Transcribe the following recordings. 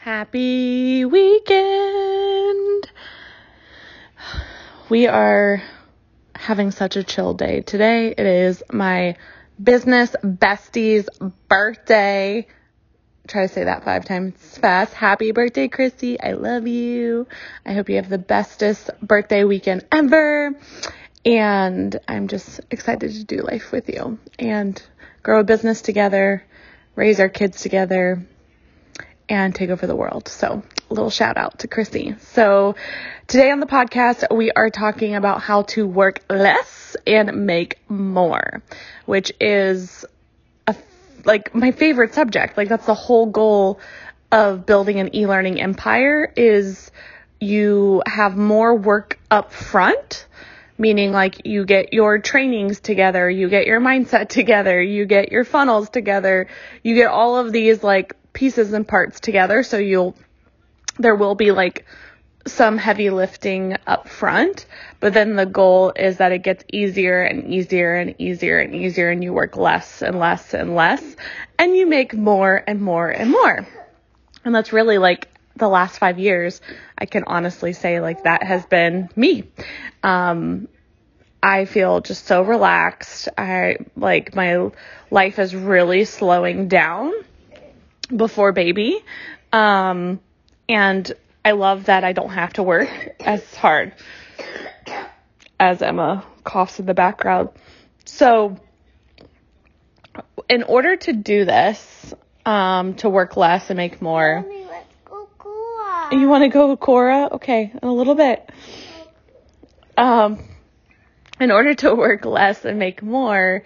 Happy weekend! We are having such a chill day. Today it is my business bestie's birthday. Try to say that five times fast. Happy birthday, Christy. I love you. I hope you have the bestest birthday weekend ever. And I'm just excited to do life with you and grow a business together, raise our kids together, and take over the world. So, a little shout out to Chrissy. So, today on the podcast, we are talking about how to work less and make more, which is a, like my favorite subject. Like that's the whole goal of building an e-learning empire is you have more work up front meaning like you get your trainings together, you get your mindset together, you get your funnels together, you get all of these like pieces and parts together. So you'll, there will be like some heavy lifting up front, but then the goal is that it gets easier and easier and easier and easier and you work less and less and less and you make more and more and more. And that's really like the last five years, I can honestly say like that has been me. Um, I feel just so relaxed. I like my life is really slowing down before baby. Um, and I love that I don't have to work as hard as Emma coughs in the background. So, in order to do this, um, to work less and make more. Mommy, let's go Cora. You want to go with Cora? Okay, in a little bit. Um, in order to work less and make more,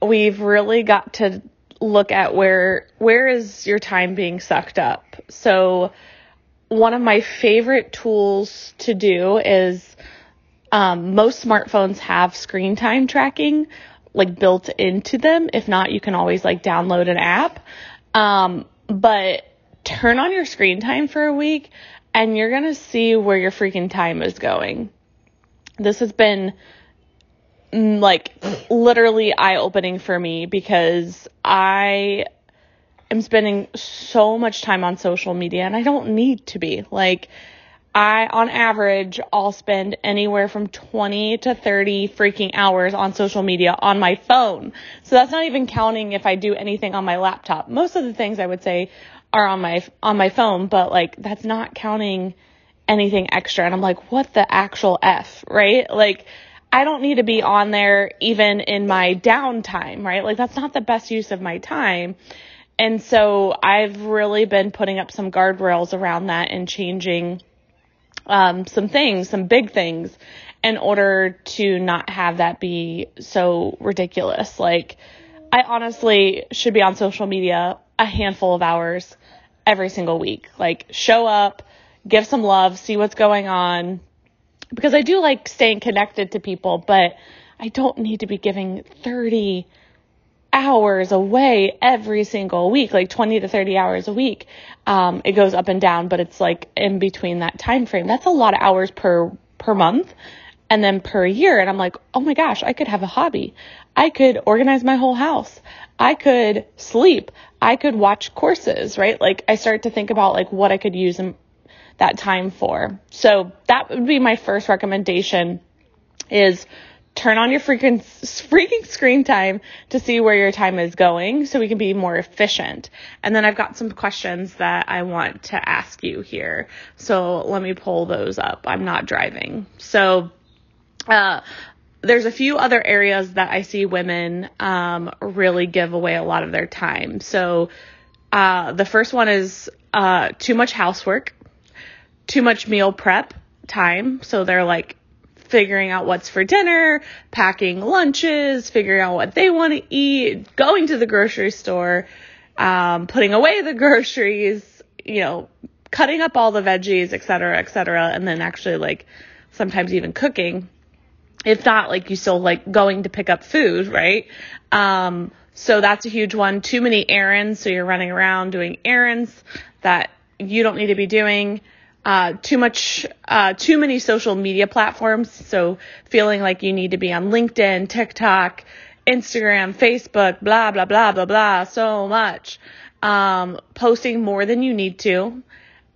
we've really got to look at where where is your time being sucked up. So one of my favorite tools to do is um, most smartphones have screen time tracking like built into them. If not, you can always like download an app. Um, but turn on your screen time for a week and you're going to see where your freaking time is going. This has been like literally eye opening for me because I am spending so much time on social media and I don't need to be. Like, I, on average, I'll spend anywhere from 20 to 30 freaking hours on social media on my phone. So that's not even counting if I do anything on my laptop. Most of the things I would say are on my, on my phone, but like, that's not counting anything extra. And I'm like, what the actual F, right? Like, I don't need to be on there even in my downtime, right? Like, that's not the best use of my time. And so I've really been putting up some guardrails around that and changing um, some things, some big things, in order to not have that be so ridiculous. Like, I honestly should be on social media a handful of hours every single week. Like, show up, give some love, see what's going on. Because I do like staying connected to people, but I don't need to be giving 30 hours away every single week, like 20 to 30 hours a week. Um, it goes up and down, but it's like in between that time frame. That's a lot of hours per, per month and then per year. And I'm like, oh my gosh, I could have a hobby. I could organize my whole house. I could sleep. I could watch courses, right? Like I start to think about like what I could use that time for. So that would be my first recommendation is turn on your freaking freaking screen time to see where your time is going so we can be more efficient. And then I've got some questions that I want to ask you here. So let me pull those up. I'm not driving. So uh there's a few other areas that I see women um, really give away a lot of their time. So uh, the first one is uh, too much housework, too much meal prep time. So they're like figuring out what's for dinner, packing lunches, figuring out what they want to eat, going to the grocery store, um, putting away the groceries, you know, cutting up all the veggies, et cetera, et cetera, and then actually like sometimes even cooking. If not, like you still like going to pick up food, right? Um, so that's a huge one. Too many errands. So you're running around doing errands that you don't need to be doing uh, too much, uh, too many social media platforms. So feeling like you need to be on LinkedIn, TikTok, Instagram, Facebook, blah, blah, blah, blah, blah, so much. um, posting more than you need to.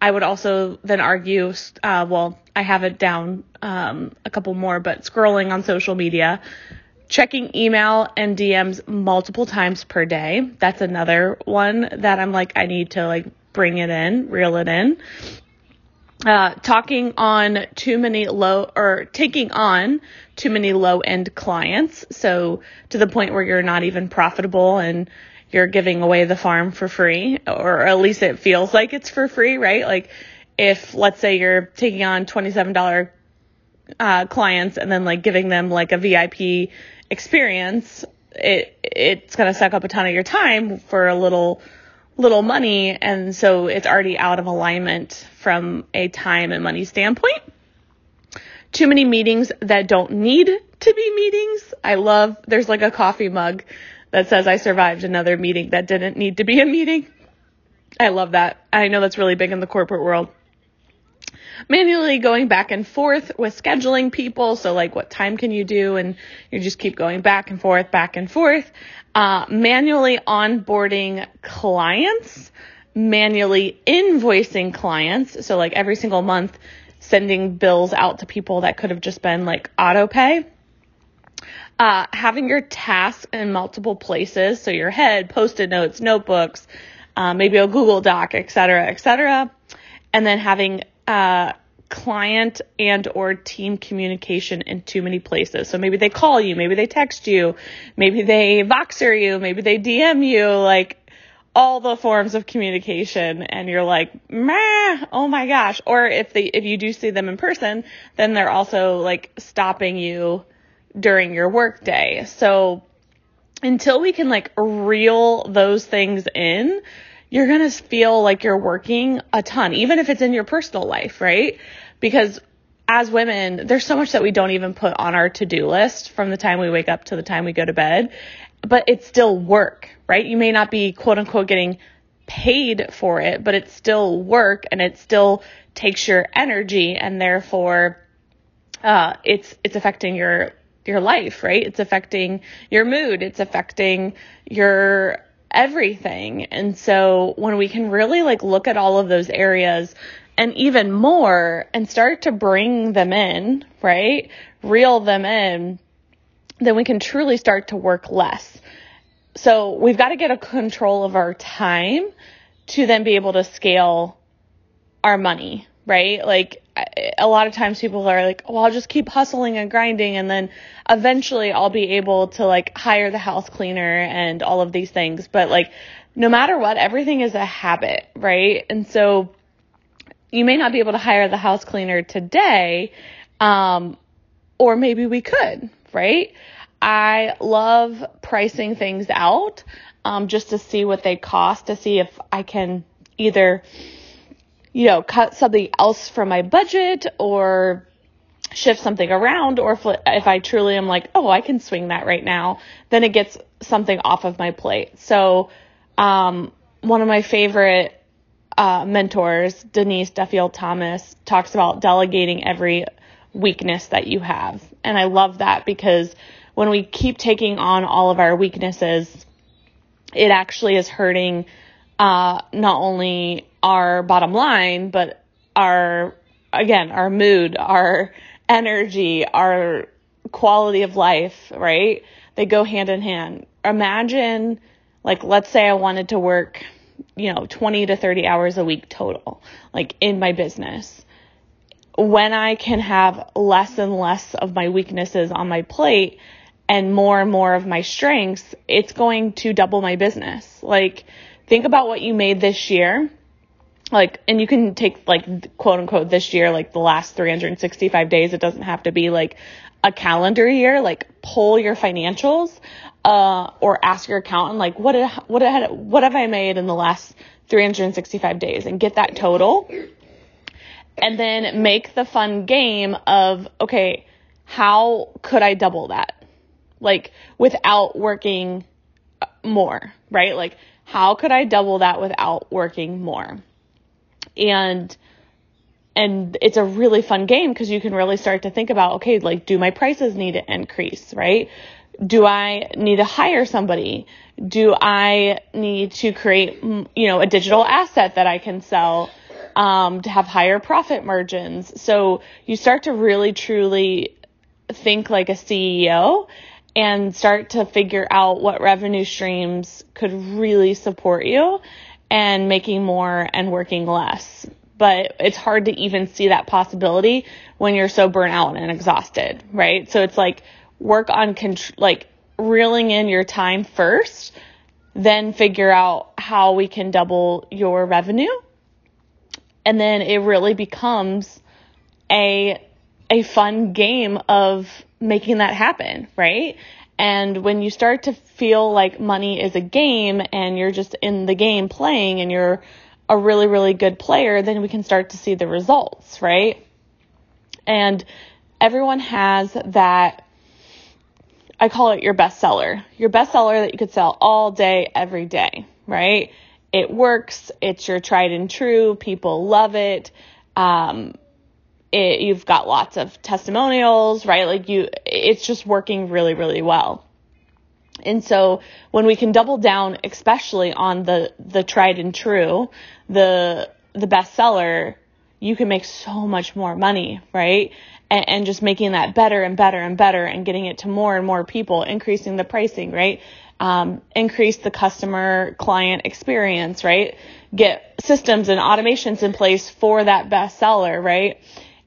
I would also then argue, uh, well, I have it down um, a couple more, but scrolling on social media, checking email and DMs multiple times per day. That's another one that I'm like, I need to like bring it in, reel it in. Uh, talking on too many low or taking on too many low end clients. So to the point where you're not even profitable and you're giving away the farm for free, or at least it feels like it's for free, right? Like if let's say you're taking on $27 uh, clients and then like giving them like a VIP experience, it it's gonna suck up a ton of your time for a little little money, and so it's already out of alignment from a time and money standpoint. Too many meetings that don't need to be meetings. I love there's like a coffee mug that says I survived another meeting that didn't need to be a meeting. I love that. I know that's really big in the corporate world manually going back and forth with scheduling people. So like what time can you do? And you just keep going back and forth, back and forth. Uh, manually onboarding clients, manually invoicing clients. So like every single month sending bills out to people that could have just been like auto pay. Uh, having your tasks in multiple places. So your head, post-it notes, notebooks, uh, maybe a Google Doc, etc., etc. And then having uh, client and or team communication in too many places. So maybe they call you, maybe they text you, maybe they Voxer you, maybe they DM you, like all the forms of communication and you're like, meh, oh my gosh. Or if they, if you do see them in person, then they're also like stopping you during your work day. So until we can like reel those things in, you're going to feel like you're working a ton, even if it's in your personal life, right? Because as women, there's so much that we don't even put on our to-do list from the time we wake up to the time we go to bed, but it's still work, right? You may not be quote unquote getting paid for it, but it's still work and it still takes your energy and therefore uh, it's it's affecting your your life, right? It's affecting your mood, it's affecting your everything. And so when we can really like look at all of those areas and even more and start to bring them in, right? Reel them in, then we can truly start to work less. So we've got to get a control of our time to then be able to scale our money, right? Like a lot of times people are like, well, I'll just keep hustling and grinding and then eventually I'll be able to like hire the house cleaner and all of these things. But like, no matter what, everything is a habit, right? And so you may not be able to hire the house cleaner today, um, or maybe we could, right? I love pricing things out, um, just to see what they cost, to see if I can either you know, cut something else from my budget or shift something around or if, if I truly am like, oh, I can swing that right now, then it gets something off of my plate. So, um, one of my favorite uh, mentors, Denise Duffield Thomas, talks about delegating every weakness that you have. And I love that because when we keep taking on all of our weaknesses, it actually is hurting uh, not only our bottom line, but our, again, our mood, our energy, our quality of life, right? They go hand in hand. Imagine, like, let's say I wanted to work, you know, 20 to 30 hours a week total, like in my business. When I can have less and less of my weaknesses on my plate and more and more of my strengths, it's going to double my business. Like, think about what you made this year like and you can take like quote unquote this year like the last 365 days it doesn't have to be like a calendar year. Like pull your financials uh or ask your accountant like what did what what have I made in the last 365 days? And get that total. And then make the fun game of okay how could I double that? Like without working more right? Like how could I double that without working more and and it's a really fun game because you can really start to think about okay like do my prices need to increase right Do I need to hire somebody? Do I need to create, you know, a digital asset that I can sell um, to have higher profit margins? So you start to really truly think like a CEO and start to figure out what revenue streams could really support you and making more and working less. But it's hard to even see that possibility when you're so burnt out and exhausted, right? So it's like work on contr- like reeling in your time first, then figure out how we can double your revenue. And then it really becomes a a fun game of making that happen, right? And when you start to feel like money is a game and you're just in the game playing and you're a really, really good player, then we can start to see the results, right? And everyone has that, I call it your bestseller. your bestseller that you could sell all day, every day, right? It works. It's your tried and true. People love it. Um, it, you've got lots of testimonials, right? Like you, it's just working really, really well. And so when we can double down, especially on the, the tried and true, the, the bestseller, you can make so much more money, right? And, and just making that better and better and better and getting it to more and more people, increasing the pricing, right? Um, increase the customer client experience, right? Get systems and automations in place for that bestseller, right?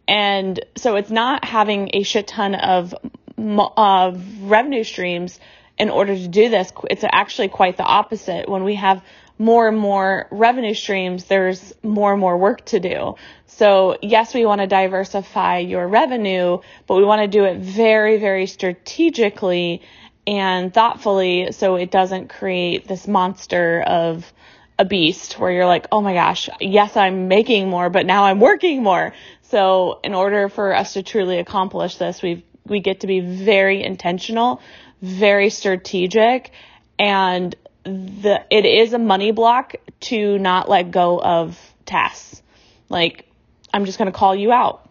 And so it's not having a shit ton of, of revenue streams in order to do this. It's actually quite the opposite. When we have more and more revenue streams, there's more and more work to do. So yes, we want to diversify your revenue, but we want to do it very, very strategically and thoughtfully so it doesn't create this monster of a beast where you're like, oh my gosh, yes, I'm making more, but now I'm working more. So in order for us to truly accomplish this, we we get to be very intentional, very strategic, and the it is a money block to not let go of tasks. Like I'm just going to call you out.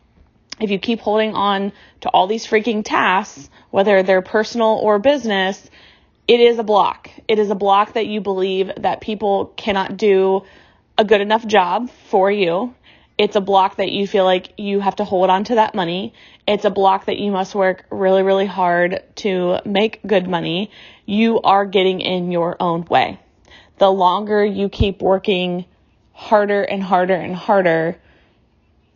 If you keep holding on to all these freaking tasks, whether they're personal or business, it is a block. It is a block that you believe that people cannot do a good enough job for you it's a block that you feel like you have to hold on to that money. It's a block that you must work really, really hard to make good money. You are getting in your own way. The longer you keep working harder and harder and harder,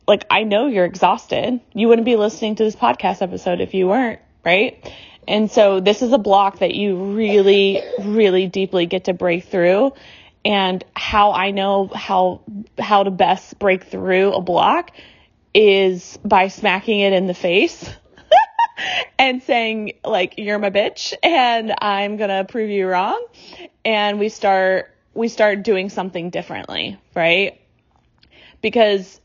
like I know you're exhausted. You wouldn't be listening to this podcast episode if you weren't, right? And so this is a block that you really, really deeply get to break through and how I know how how to best break through a block is by smacking it in the face and saying like you're my bitch and I'm going to prove you wrong and we start we start doing something differently, right? Because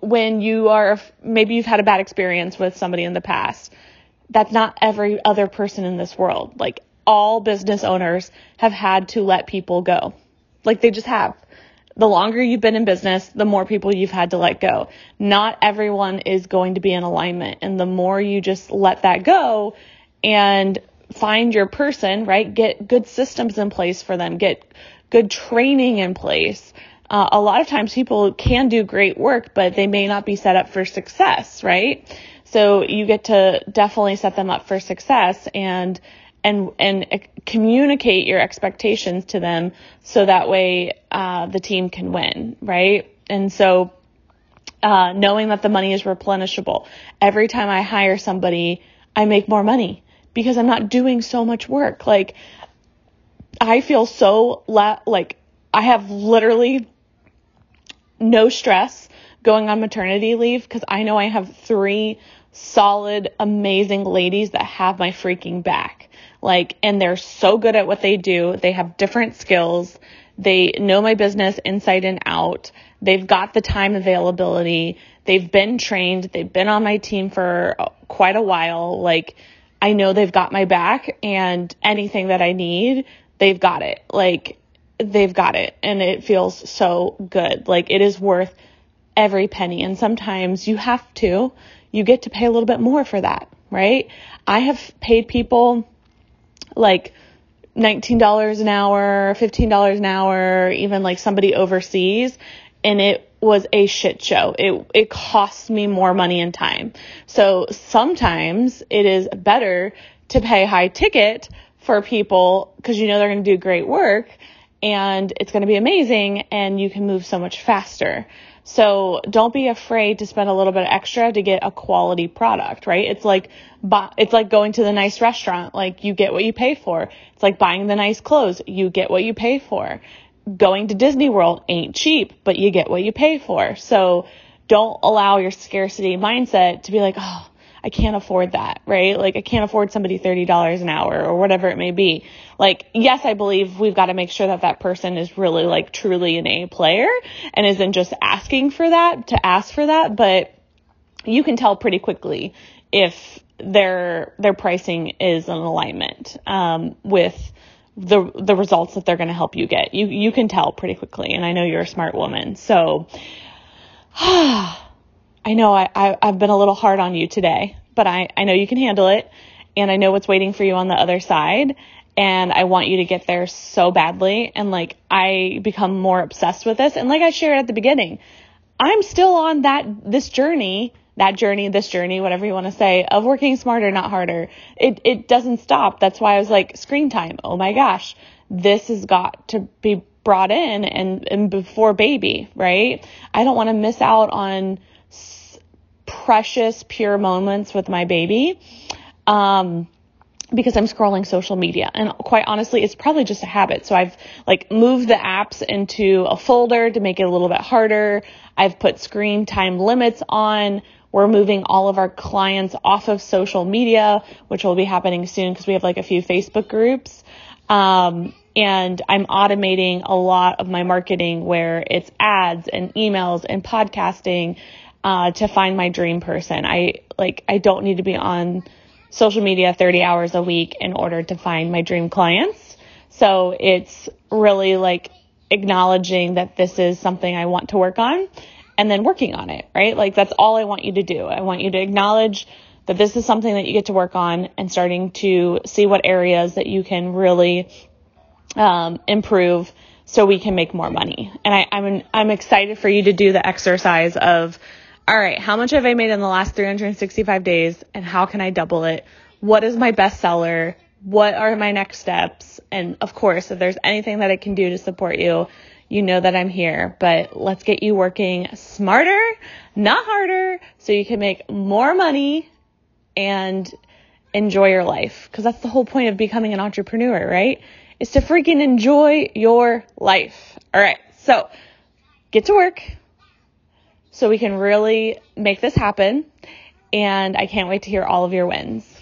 when you are maybe you've had a bad experience with somebody in the past, that's not every other person in this world. Like all business owners have had to let people go like they just have. The longer you've been in business, the more people you've had to let go. Not everyone is going to be in alignment. And the more you just let that go and find your person, right? Get good systems in place for them. Get good training in place. Uh, a lot of times people can do great work, but they may not be set up for success, right? So you get to definitely set them up for success and and and communicate your expectations to them so that way uh, the team can win, right? And so uh, knowing that the money is replenishable. Every time I hire somebody, I make more money because I'm not doing so much work. Like I feel so la- like I have literally no stress going on maternity leave because I know I have three solid, amazing ladies that have my freaking back. Like, and they're so good at what they do. They have different skills. They know my business inside and out. They've got the time availability. They've been trained. They've been on my team for quite a while. Like, I know they've got my back and anything that I need, they've got it. Like, they've got it. And it feels so good. Like, it is worth every penny. And sometimes you have to, you get to pay a little bit more for that, right? I have paid people like $19 an hour, $15 an hour, even like somebody overseas. And it was a shit show. It, it cost me more money and time. So sometimes it is better to pay high ticket for people because you know they're going to do great work and it's going to be amazing and you can move so much faster. So don't be afraid to spend a little bit extra to get a quality product, right? It's like, it's like going to the nice restaurant. Like you get what you pay for. It's like buying the nice clothes. You get what you pay for. Going to Disney World ain't cheap, but you get what you pay for. So don't allow your scarcity mindset to be like, oh, I can't afford that, right? Like I can't afford somebody $30 an hour or whatever it may be. Like, yes, I believe we've got to make sure that that person is really like truly an A player and isn't just asking for that to ask for that, but you can tell pretty quickly if their their pricing is in alignment um, with the the results that they're going to help you get. You you can tell pretty quickly, and I know you're a smart woman, so. I know I, I, have been a little hard on you today, but I, I know you can handle it. And I know what's waiting for you on the other side. And I want you to get there so badly. And like, I become more obsessed with this. And like I shared at the beginning, I'm still on that, this journey, that journey, this journey, whatever you want to say, of working smarter, not harder. It, it doesn't stop. That's why I was like, screen time. Oh my gosh, this has got to be brought in and, and before baby, right? I don't want to miss out on precious, pure moments with my baby. Um, because I'm scrolling social media. And quite honestly, it's probably just a habit. So I've like moved the apps into a folder to make it a little bit harder. I've put screen time limits on. We're moving all of our clients off of social media, which will be happening soon because we have like a few Facebook groups. Um, and I'm automating a lot of my marketing where it's ads and emails and podcasting uh, to find my dream person. I like I don't need to be on social media 30 hours a week in order to find my dream clients. So it's really like acknowledging that this is something I want to work on and then working on it, right? Like that's all I want you to do. I want you to acknowledge that this is something that you get to work on and starting to see what areas that you can really um, improve so we can make more money. And I, I'm I'm excited for you to do the exercise of all right, how much have I made in the last 365 days and how can I double it? What is my bestseller? What are my next steps? And of course, if there's anything that I can do to support you, you know that I'm here, but let's get you working smarter, not harder, so you can make more money and enjoy your life. Cause that's the whole point of becoming an entrepreneur, right? Is to freaking enjoy your life. All right. So get to work so we can really make this happen. And I can't wait to hear all of your wins.